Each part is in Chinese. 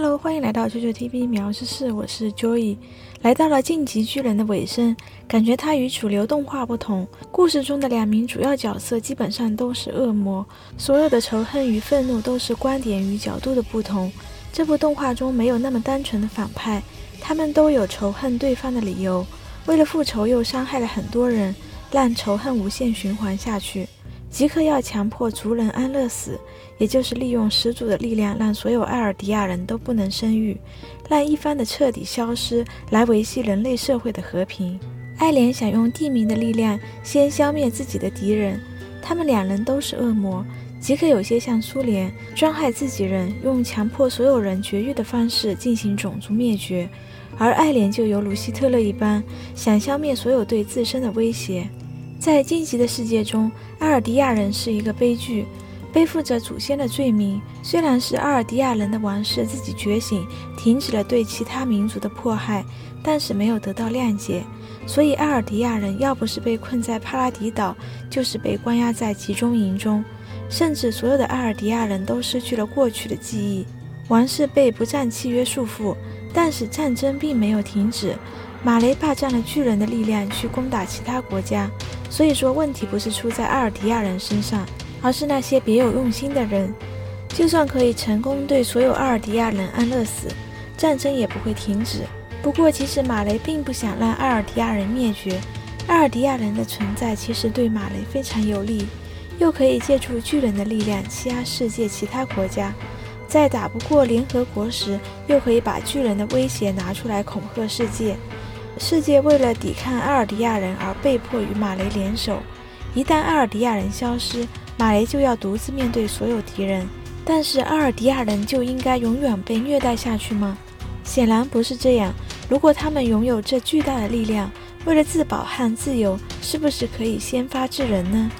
Hello，欢迎来到九九 TV 秒知识，我是 Joy。来到了晋级巨人的尾声，感觉它与主流动画不同。故事中的两名主要角色基本上都是恶魔，所有的仇恨与愤怒都是观点与角度的不同。这部动画中没有那么单纯的反派，他们都有仇恨对方的理由，为了复仇又伤害了很多人，让仇恨无限循环下去。即刻要强迫族人安乐死，也就是利用始祖的力量，让所有艾尔迪亚人都不能生育，让一方的彻底消失，来维系人类社会的和平。爱莲想用地名的力量先消灭自己的敌人，他们两人都是恶魔，即刻有些像苏联，专害自己人，用强迫所有人绝育的方式进行种族灭绝，而爱莲就犹如希特勒一般，想消灭所有对自身的威胁。在荆棘的世界中，阿尔迪亚人是一个悲剧，背负着祖先的罪名。虽然是阿尔迪亚人的王室自己觉醒，停止了对其他民族的迫害，但是没有得到谅解。所以，阿尔迪亚人要不是被困在帕拉迪岛，就是被关押在集中营中。甚至所有的阿尔迪亚人都失去了过去的记忆。王室被不战契约束缚，但是战争并没有停止。马雷霸占了巨人的力量去攻打其他国家。所以说，问题不是出在阿尔迪亚人身上，而是那些别有用心的人。就算可以成功对所有阿尔迪亚人安乐死，战争也不会停止。不过，其实马雷并不想让阿尔迪亚人灭绝。阿尔迪亚人的存在其实对马雷非常有利，又可以借助巨人的力量欺压世界其他国家，在打不过联合国时，又可以把巨人的威胁拿出来恐吓世界。世界为了抵抗阿尔迪亚人而被迫与马雷联手。一旦阿尔迪亚人消失，马雷就要独自面对所有敌人。但是阿尔迪亚人就应该永远被虐待下去吗？显然不是这样。如果他们拥有这巨大的力量，为了自保和自由，是不是可以先发制人呢？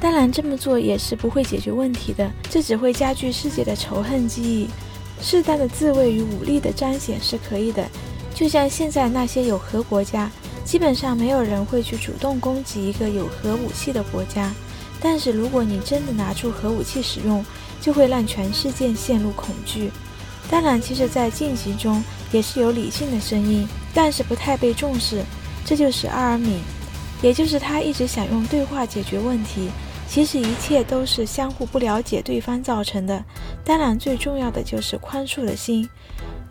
当然，这么做也是不会解决问题的，这只会加剧世界的仇恨记忆。适当的自卫与武力的彰显是可以的。就像现在那些有核国家，基本上没有人会去主动攻击一个有核武器的国家。但是如果你真的拿出核武器使用，就会让全世界陷入恐惧。当然，其实，在晋级中也是有理性的声音，但是不太被重视。这就是阿尔敏，也就是他一直想用对话解决问题。其实一切都是相互不了解对方造成的。当然，最重要的就是宽恕的心。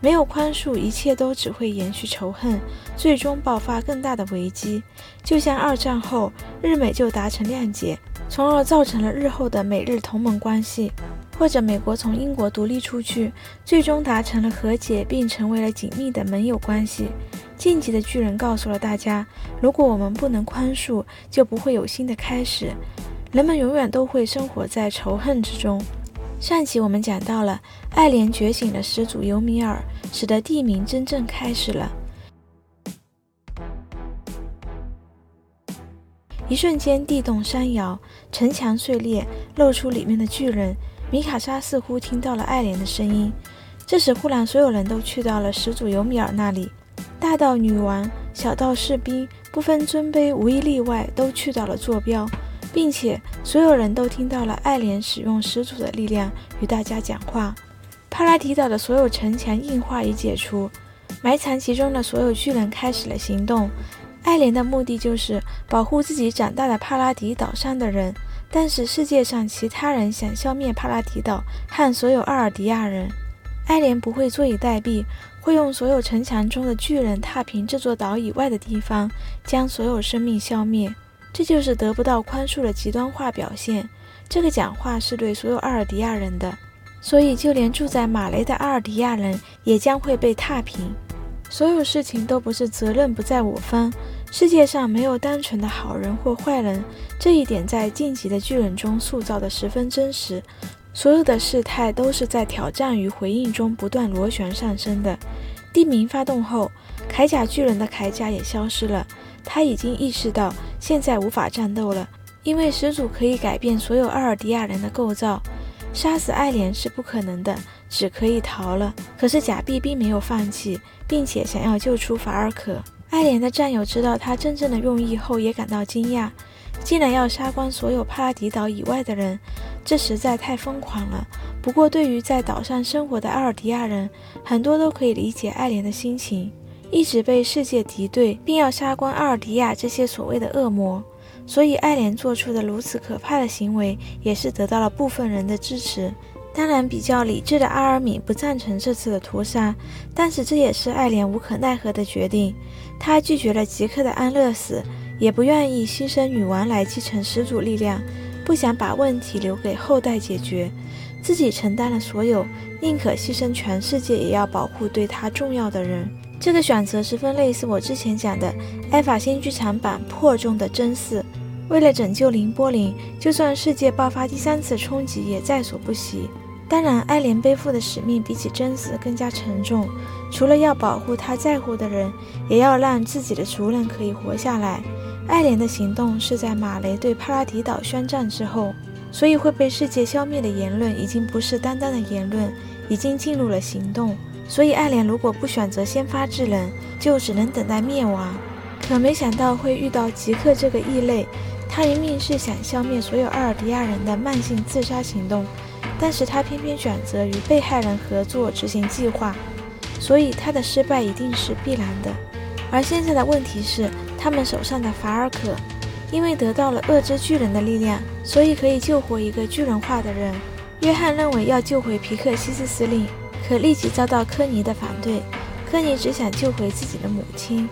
没有宽恕，一切都只会延续仇恨，最终爆发更大的危机。就像二战后，日美就达成谅解，从而造成了日后的美日同盟关系；或者美国从英国独立出去，最终达成了和解，并成为了紧密的盟友关系。晋级的巨人告诉了大家：如果我们不能宽恕，就不会有新的开始，人们永远都会生活在仇恨之中。上期我们讲到了爱莲觉醒了始祖尤米尔，使得地名真正开始了。一瞬间，地动山摇，城墙碎裂，露出里面的巨人。米卡莎似乎听到了爱莲的声音。这时，忽然所有人都去到了始祖尤米尔那里，大到女王，小到士兵，不分尊卑，无一例外都去到了坐标。并且所有人都听到了爱莲使用始祖的力量与大家讲话。帕拉提岛的所有城墙硬化已解除，埋藏其中的所有巨人开始了行动。爱莲的目的就是保护自己长大的帕拉迪岛上的人，但是世界上其他人想消灭帕拉提岛和所有阿尔迪亚人。爱莲不会坐以待毙，会用所有城墙中的巨人踏平这座岛以外的地方，将所有生命消灭。这就是得不到宽恕的极端化表现。这个讲话是对所有阿尔迪亚人的，所以就连住在马雷的阿尔迪亚人也将会被踏平。所有事情都不是责任不在我方，世界上没有单纯的好人或坏人，这一点在晋级的巨人中塑造的十分真实。所有的事态都是在挑战与回应中不断螺旋上升的。地名发动后，铠甲巨人的铠甲也消失了。他已经意识到现在无法战斗了，因为始祖可以改变所有阿尔迪亚人的构造。杀死爱莲是不可能的，只可以逃了。可是假币并没有放弃，并且想要救出法尔可。爱莲的战友知道他真正的用意后，也感到惊讶，竟然要杀光所有帕拉迪岛以外的人。这实在太疯狂了。不过，对于在岛上生活的阿尔迪亚人，很多都可以理解爱莲的心情。一直被世界敌对，并要杀光阿尔迪亚这些所谓的恶魔，所以爱莲做出的如此可怕的行为，也是得到了部分人的支持。当然，比较理智的阿尔敏不赞成这次的屠杀，但是这也是爱莲无可奈何的决定。他拒绝了吉克的安乐死，也不愿意牺牲女王来继承始祖力量，不想把问题留给后代解决，自己承担了所有，宁可牺牲全世界也要保护对他重要的人。这个选择十分类似我之前讲的《爱法新剧场版破》中的真嗣。为了拯救凌波林，就算世界爆发第三次冲击也在所不惜。当然，爱莲背负的使命比起真嗣更加沉重。除了要保护他在乎的人，也要让自己的族人可以活下来。爱莲的行动是在马雷对帕拉迪岛宣战之后，所以会被世界消灭的言论已经不是单单的言论，已经进入了行动。所以，爱莲如果不选择先发制人，就只能等待灭亡。可没想到会遇到吉克这个异类，他明明是想消灭所有阿尔迪亚人的慢性自杀行动，但是他偏偏选择与被害人合作执行计划，所以他的失败一定是必然的。而现在的问题是，他们手上的法尔可，因为得到了恶之巨人的力量，所以可以救活一个巨人化的人。约翰认为要救回皮克西斯司令。可立即遭到科尼的反对。科尼只想救回自己的母亲。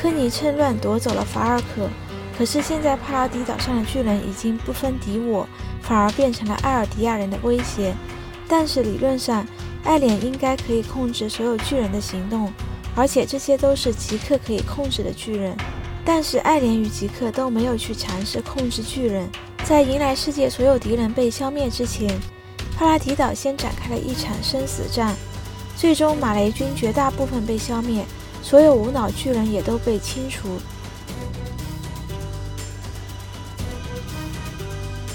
科尼趁乱夺走了法尔可。可是现在帕拉迪岛上的巨人已经不分敌我，反而变成了艾尔迪亚人的威胁。但是理论上，艾莲应该可以控制所有巨人的行动，而且这些都是吉克可以控制的巨人。但是艾莲与吉克都没有去尝试控制巨人。在迎来世界所有敌人被消灭之前。帕拉提岛先展开了一场生死战，最终马雷军绝大部分被消灭，所有无脑巨人也都被清除。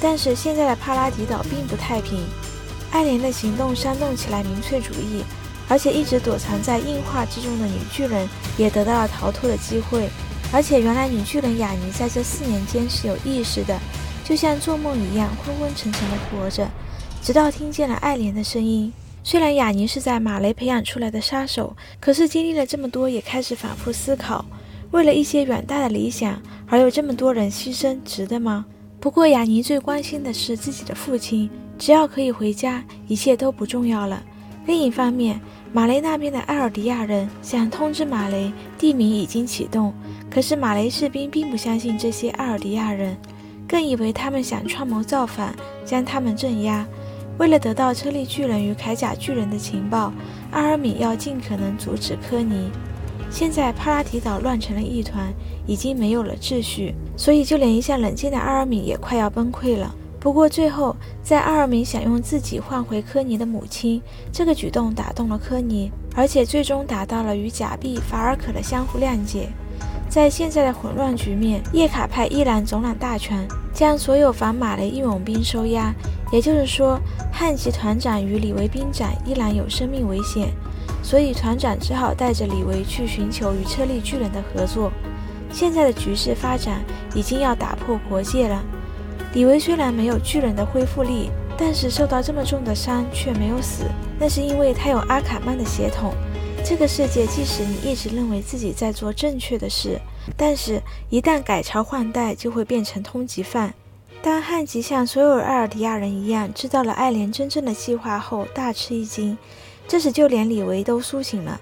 但是现在的帕拉迪岛并不太平，爱莲的行动煽动起来民粹主义，而且一直躲藏在硬化之中的女巨人也得到了逃脱的机会。而且原来女巨人雅尼在这四年间是有意识的，就像做梦一样昏昏沉沉的活着。直到听见了爱莲的声音。虽然雅尼是在马雷培养出来的杀手，可是经历了这么多，也开始反复思考：为了一些远大的理想，而有这么多人牺牲，值得吗？不过雅尼最关心的是自己的父亲，只要可以回家，一切都不重要了。另一方面，马雷那边的艾尔迪亚人想通知马雷，地名已经启动，可是马雷士兵并不相信这些艾尔迪亚人，更以为他们想串谋造反，将他们镇压。为了得到车力巨人与铠甲巨人的情报，阿尔敏要尽可能阻止科尼。现在帕拉提岛乱成了一团，已经没有了秩序，所以就连一向冷静的阿尔敏也快要崩溃了。不过最后，在阿尔敏想用自己换回科尼的母亲，这个举动打动了科尼，而且最终达到了与假币法尔可的相互谅解。在现在的混乱局面，叶卡派依然总揽大权，将所有反马雷义勇兵收押。也就是说，汉吉团长与李维兵长依然有生命危险，所以团长只好带着李维去寻求与车力巨人的合作。现在的局势发展已经要打破国界了。李维虽然没有巨人的恢复力，但是受到这么重的伤却没有死，那是因为他有阿卡曼的血统。这个世界，即使你一直认为自己在做正确的事，但是一旦改朝换代，就会变成通缉犯。当汉吉像所有艾尔迪亚人一样知道了爱莲真正的计划后，大吃一惊。这时，就连李维都苏醒了。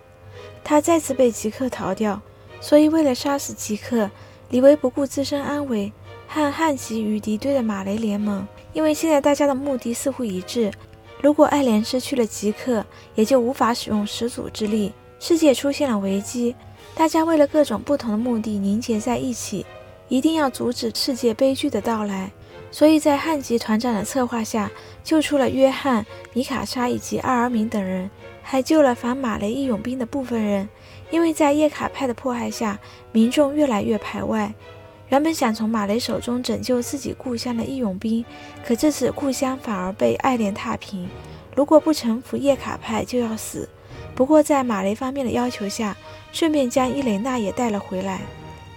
他再次被吉克逃掉，所以为了杀死吉克，李维不顾自身安危，和汉吉与敌对的马雷联盟。因为现在大家的目的似乎一致：如果爱莲失去了吉克，也就无法使用始祖之力，世界出现了危机。大家为了各种不同的目的凝结在一起，一定要阻止世界悲剧的到来。所以在汉吉团长的策划下，救出了约翰、米卡莎以及阿尔敏等人，还救了反马雷义勇兵的部分人。因为在叶卡派的迫害下，民众越来越排外。原本想从马雷手中拯救自己故乡的义勇兵，可这次故乡反而被爱莲踏平。如果不臣服叶卡派，就要死。不过在马雷方面的要求下，顺便将伊雷娜也带了回来。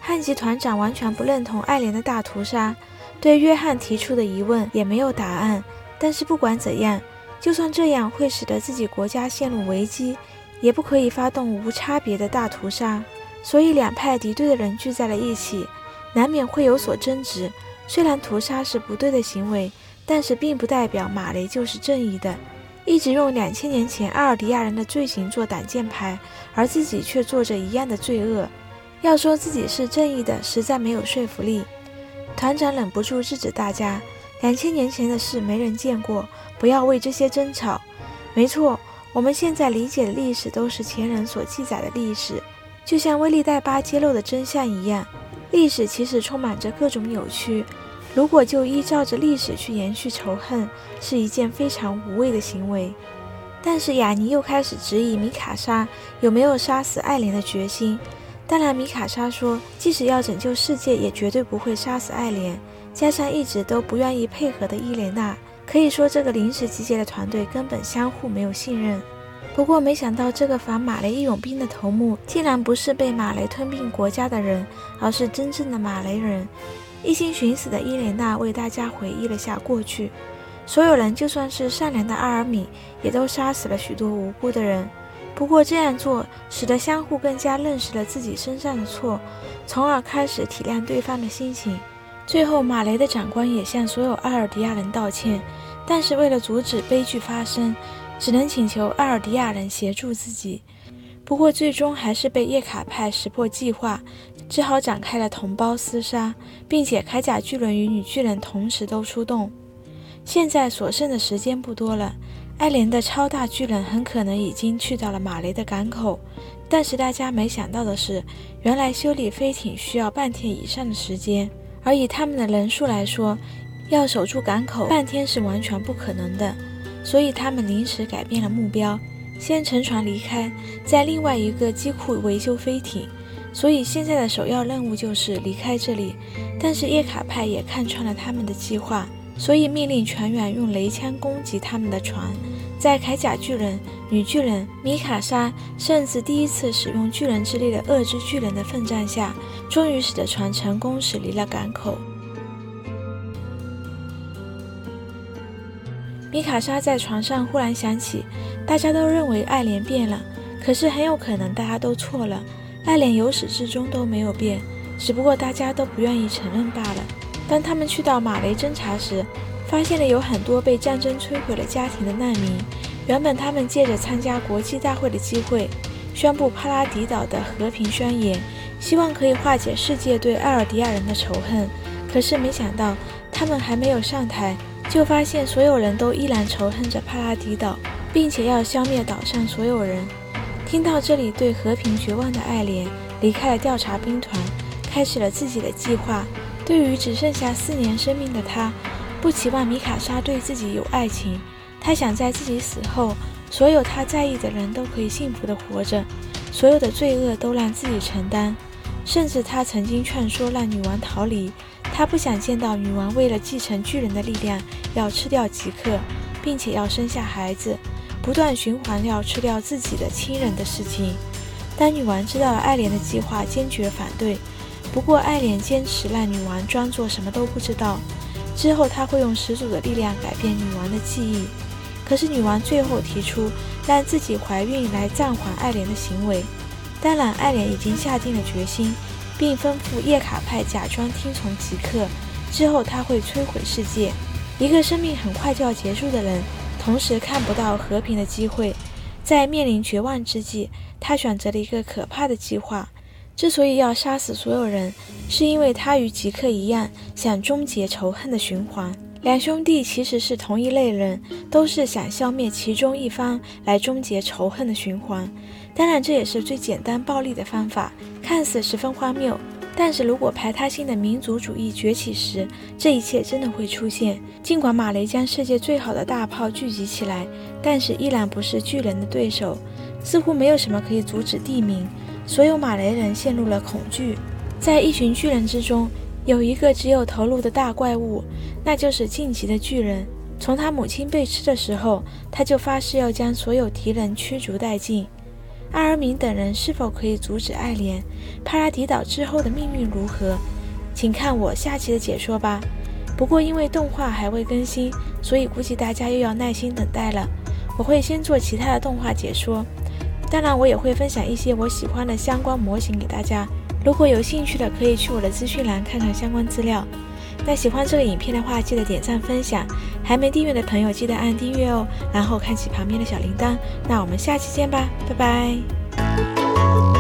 汉吉团长完全不认同爱莲的大屠杀。对约翰提出的疑问也没有答案，但是不管怎样，就算这样会使得自己国家陷入危机，也不可以发动无差别的大屠杀。所以两派敌对的人聚在了一起，难免会有所争执。虽然屠杀是不对的行为，但是并不代表马雷就是正义的。一直用两千年前阿尔迪亚人的罪行做挡箭牌，而自己却做着一样的罪恶，要说自己是正义的，实在没有说服力。团长忍不住制止大家：两千年前的事没人见过，不要为这些争吵。没错，我们现在理解的历史都是前人所记载的历史，就像威利代巴揭露的真相一样。历史其实充满着各种扭曲。如果就依照着历史去延续仇恨，是一件非常无谓的行为。但是雅尼又开始质疑米卡莎有没有杀死爱莲的决心。当然，米卡莎说，即使要拯救世界，也绝对不会杀死爱莲。加上一直都不愿意配合的伊莲娜，可以说这个临时集结的团队根本相互没有信任。不过，没想到这个反马雷义勇兵的头目，竟然不是被马雷吞并国家的人，而是真正的马雷人。一心寻死的伊莲娜为大家回忆了下过去，所有人就算是善良的阿尔米，也都杀死了许多无辜的人。不过这样做使得相互更加认识了自己身上的错，从而开始体谅对方的心情。最后，马雷的长官也向所有阿尔迪亚人道歉，但是为了阻止悲剧发生，只能请求阿尔迪亚人协助自己。不过最终还是被叶卡派识破计划。只好展开了同胞厮杀，并且铠甲巨人与女巨人同时都出动。现在所剩的时间不多了，艾莲的超大巨人很可能已经去到了马雷的港口。但是大家没想到的是，原来修理飞艇需要半天以上的时间，而以他们的人数来说，要守住港口半天是完全不可能的。所以他们临时改变了目标，先乘船离开，在另外一个机库维修飞艇。所以现在的首要任务就是离开这里，但是叶卡派也看穿了他们的计划，所以命令船员用雷枪攻击他们的船。在铠甲巨人、女巨人米卡莎甚至第一次使用巨人之力的恶之巨人的奋战下，终于使得船成功驶离了港口。米卡莎在船上忽然想起，大家都认为爱莲变了，可是很有可能大家都错了。爱莲由始至终都没有变，只不过大家都不愿意承认罢了。当他们去到马雷侦查时，发现了有很多被战争摧毁了家庭的难民。原本他们借着参加国际大会的机会，宣布帕拉迪岛的和平宣言，希望可以化解世界对艾尔迪亚人的仇恨。可是没想到，他们还没有上台，就发现所有人都依然仇恨着帕拉迪岛，并且要消灭岛上所有人。听到这里，对和平绝望的爱莲离开了调查兵团，开始了自己的计划。对于只剩下四年生命的他，不期望米卡莎对自己有爱情。他想在自己死后，所有他在意的人都可以幸福的活着，所有的罪恶都让自己承担。甚至他曾经劝说让女王逃离，他不想见到女王为了继承巨人的力量要吃掉吉克，并且要生下孩子。不断循环要吃掉自己的亲人的事情。当女王知道了爱莲的计划，坚决反对。不过爱莲坚持让女王装作什么都不知道。之后他会用始祖的力量改变女王的记忆。可是女王最后提出让自己怀孕来暂缓爱莲的行为。当然，爱莲已经下定了决心，并吩咐叶卡派假装听从即刻。之后他会摧毁世界。一个生命很快就要结束的人。同时看不到和平的机会，在面临绝望之际，他选择了一个可怕的计划。之所以要杀死所有人，是因为他与吉克一样，想终结仇恨的循环。两兄弟其实是同一类人，都是想消灭其中一方来终结仇恨的循环。当然，这也是最简单暴力的方法，看似十分荒谬。但是如果排他性的民族主义崛起时，这一切真的会出现。尽管马雷将世界最好的大炮聚集起来，但是依然不是巨人的对手。似乎没有什么可以阻止地名。所有马雷人陷入了恐惧。在一群巨人之中，有一个只有头颅的大怪物，那就是晋级的巨人。从他母亲被吃的时候，他就发誓要将所有敌人驱逐殆尽。阿尔敏等人是否可以阻止爱莲？帕拉迪岛之后的命运如何？请看我下期的解说吧。不过因为动画还未更新，所以估计大家又要耐心等待了。我会先做其他的动画解说，当然我也会分享一些我喜欢的相关模型给大家。如果有兴趣的，可以去我的资讯栏看看相关资料。那喜欢这个影片的话，记得点赞分享。还没订阅的朋友，记得按订阅哦，然后开启旁边的小铃铛。那我们下期见吧，拜拜。